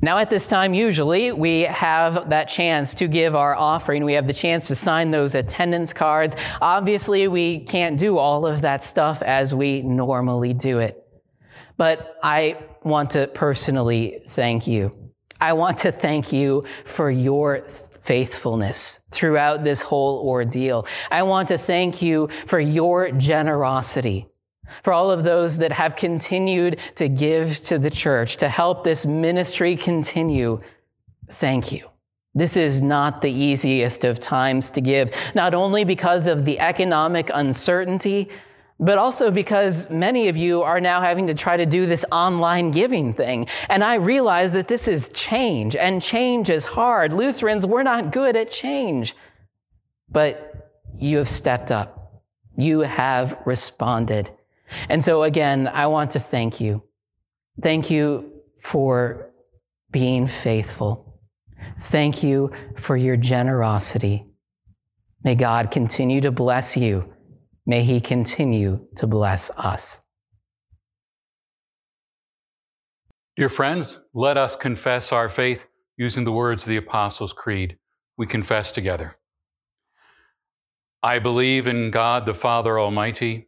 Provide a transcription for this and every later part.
Now, at this time, usually we have that chance to give our offering. We have the chance to sign those attendance cards. Obviously, we can't do all of that stuff as we normally do it. But I want to personally thank you. I want to thank you for your faithfulness throughout this whole ordeal. I want to thank you for your generosity. For all of those that have continued to give to the church, to help this ministry continue, thank you. This is not the easiest of times to give, not only because of the economic uncertainty, but also because many of you are now having to try to do this online giving thing. And I realize that this is change, and change is hard. Lutherans, we're not good at change. But you have stepped up. You have responded. And so again, I want to thank you. Thank you for being faithful. Thank you for your generosity. May God continue to bless you. May he continue to bless us. Dear friends, let us confess our faith using the words of the Apostles' Creed. We confess together. I believe in God the Father Almighty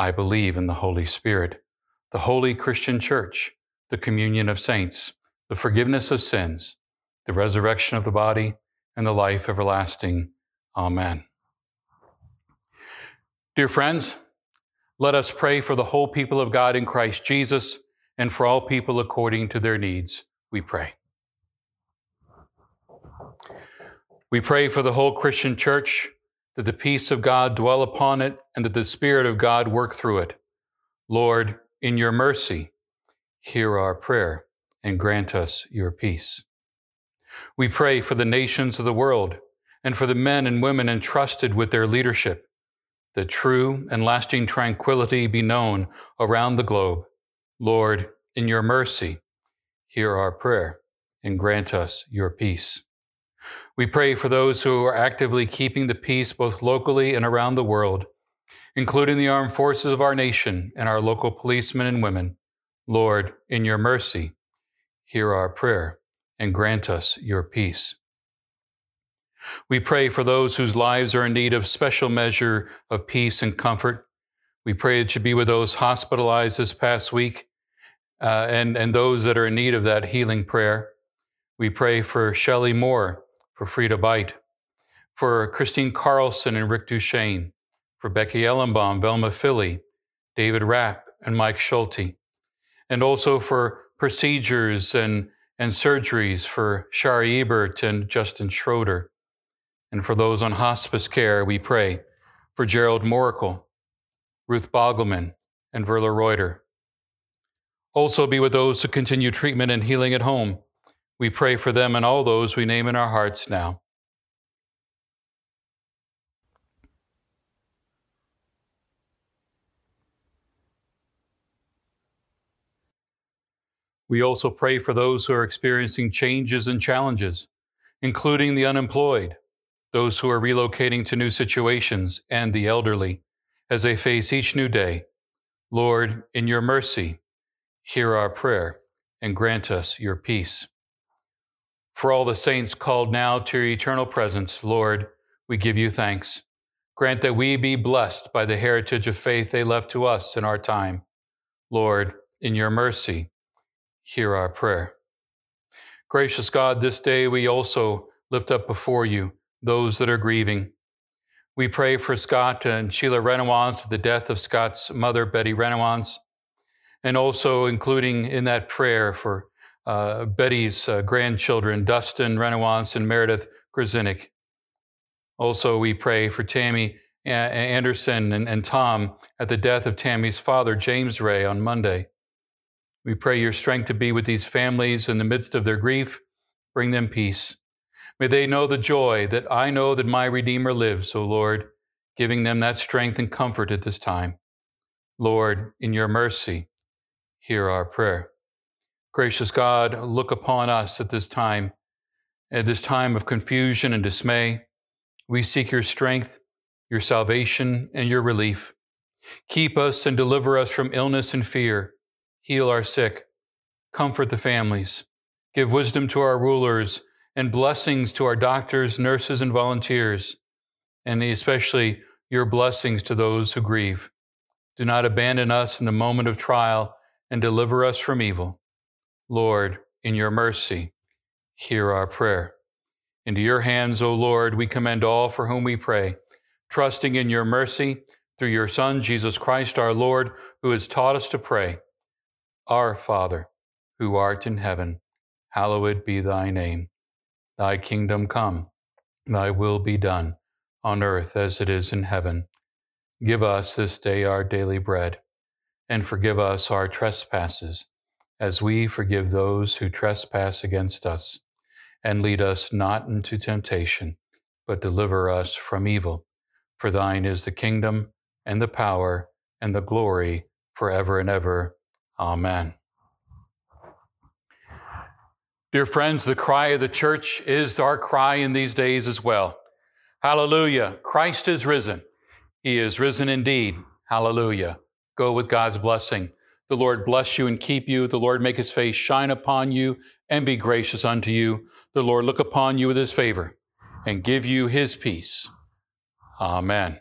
I believe in the Holy Spirit, the holy Christian church, the communion of saints, the forgiveness of sins, the resurrection of the body, and the life everlasting. Amen. Dear friends, let us pray for the whole people of God in Christ Jesus and for all people according to their needs. We pray. We pray for the whole Christian church that the peace of God dwell upon it, and that the Spirit of God work through it. Lord, in your mercy, hear our prayer and grant us your peace. We pray for the nations of the world and for the men and women entrusted with their leadership, that true and lasting tranquility be known around the globe. Lord, in your mercy, hear our prayer and grant us your peace. We pray for those who are actively keeping the peace both locally and around the world, including the armed forces of our nation and our local policemen and women. Lord, in your mercy, hear our prayer and grant us your peace. We pray for those whose lives are in need of special measure of peace and comfort. We pray it should be with those hospitalized this past week uh, and, and those that are in need of that healing prayer. We pray for Shelley Moore, for Frida Bite, for Christine Carlson and Rick Duchesne, for Becky Ellenbaum, Velma Philly, David Rapp, and Mike Schulte, and also for procedures and, and surgeries for Shari Ebert and Justin Schroeder. And for those on hospice care, we pray for Gerald Moracle, Ruth Bogelman, and Verla Reuter. Also be with those who continue treatment and healing at home we pray for them and all those we name in our hearts now. We also pray for those who are experiencing changes and challenges, including the unemployed, those who are relocating to new situations, and the elderly, as they face each new day. Lord, in your mercy, hear our prayer and grant us your peace. For all the saints called now to your eternal presence, Lord, we give you thanks. Grant that we be blessed by the heritage of faith they left to us in our time. Lord, in your mercy, hear our prayer. Gracious God, this day we also lift up before you those that are grieving. We pray for Scott and Sheila Renowans, the death of Scott's mother, Betty Renowans, and also including in that prayer for uh, Betty's uh, grandchildren, Dustin Renowans and Meredith Grzinik. Also, we pray for Tammy Anderson and, and Tom at the death of Tammy's father, James Ray, on Monday. We pray your strength to be with these families in the midst of their grief bring them peace. May they know the joy that I know that my Redeemer lives, O Lord, giving them that strength and comfort at this time. Lord, in your mercy, hear our prayer. Gracious God, look upon us at this time, at this time of confusion and dismay. We seek your strength, your salvation, and your relief. Keep us and deliver us from illness and fear. Heal our sick. Comfort the families. Give wisdom to our rulers and blessings to our doctors, nurses, and volunteers, and especially your blessings to those who grieve. Do not abandon us in the moment of trial and deliver us from evil. Lord, in your mercy, hear our prayer. Into your hands, O Lord, we commend all for whom we pray, trusting in your mercy through your Son, Jesus Christ our Lord, who has taught us to pray. Our Father, who art in heaven, hallowed be thy name. Thy kingdom come, thy will be done, on earth as it is in heaven. Give us this day our daily bread, and forgive us our trespasses, as we forgive those who trespass against us. And lead us not into temptation, but deliver us from evil. For thine is the kingdom, and the power, and the glory, forever and ever. Amen. Dear friends, the cry of the church is our cry in these days as well. Hallelujah. Christ is risen. He is risen indeed. Hallelujah. Go with God's blessing. The Lord bless you and keep you. The Lord make his face shine upon you and be gracious unto you. The Lord look upon you with his favor and give you his peace. Amen.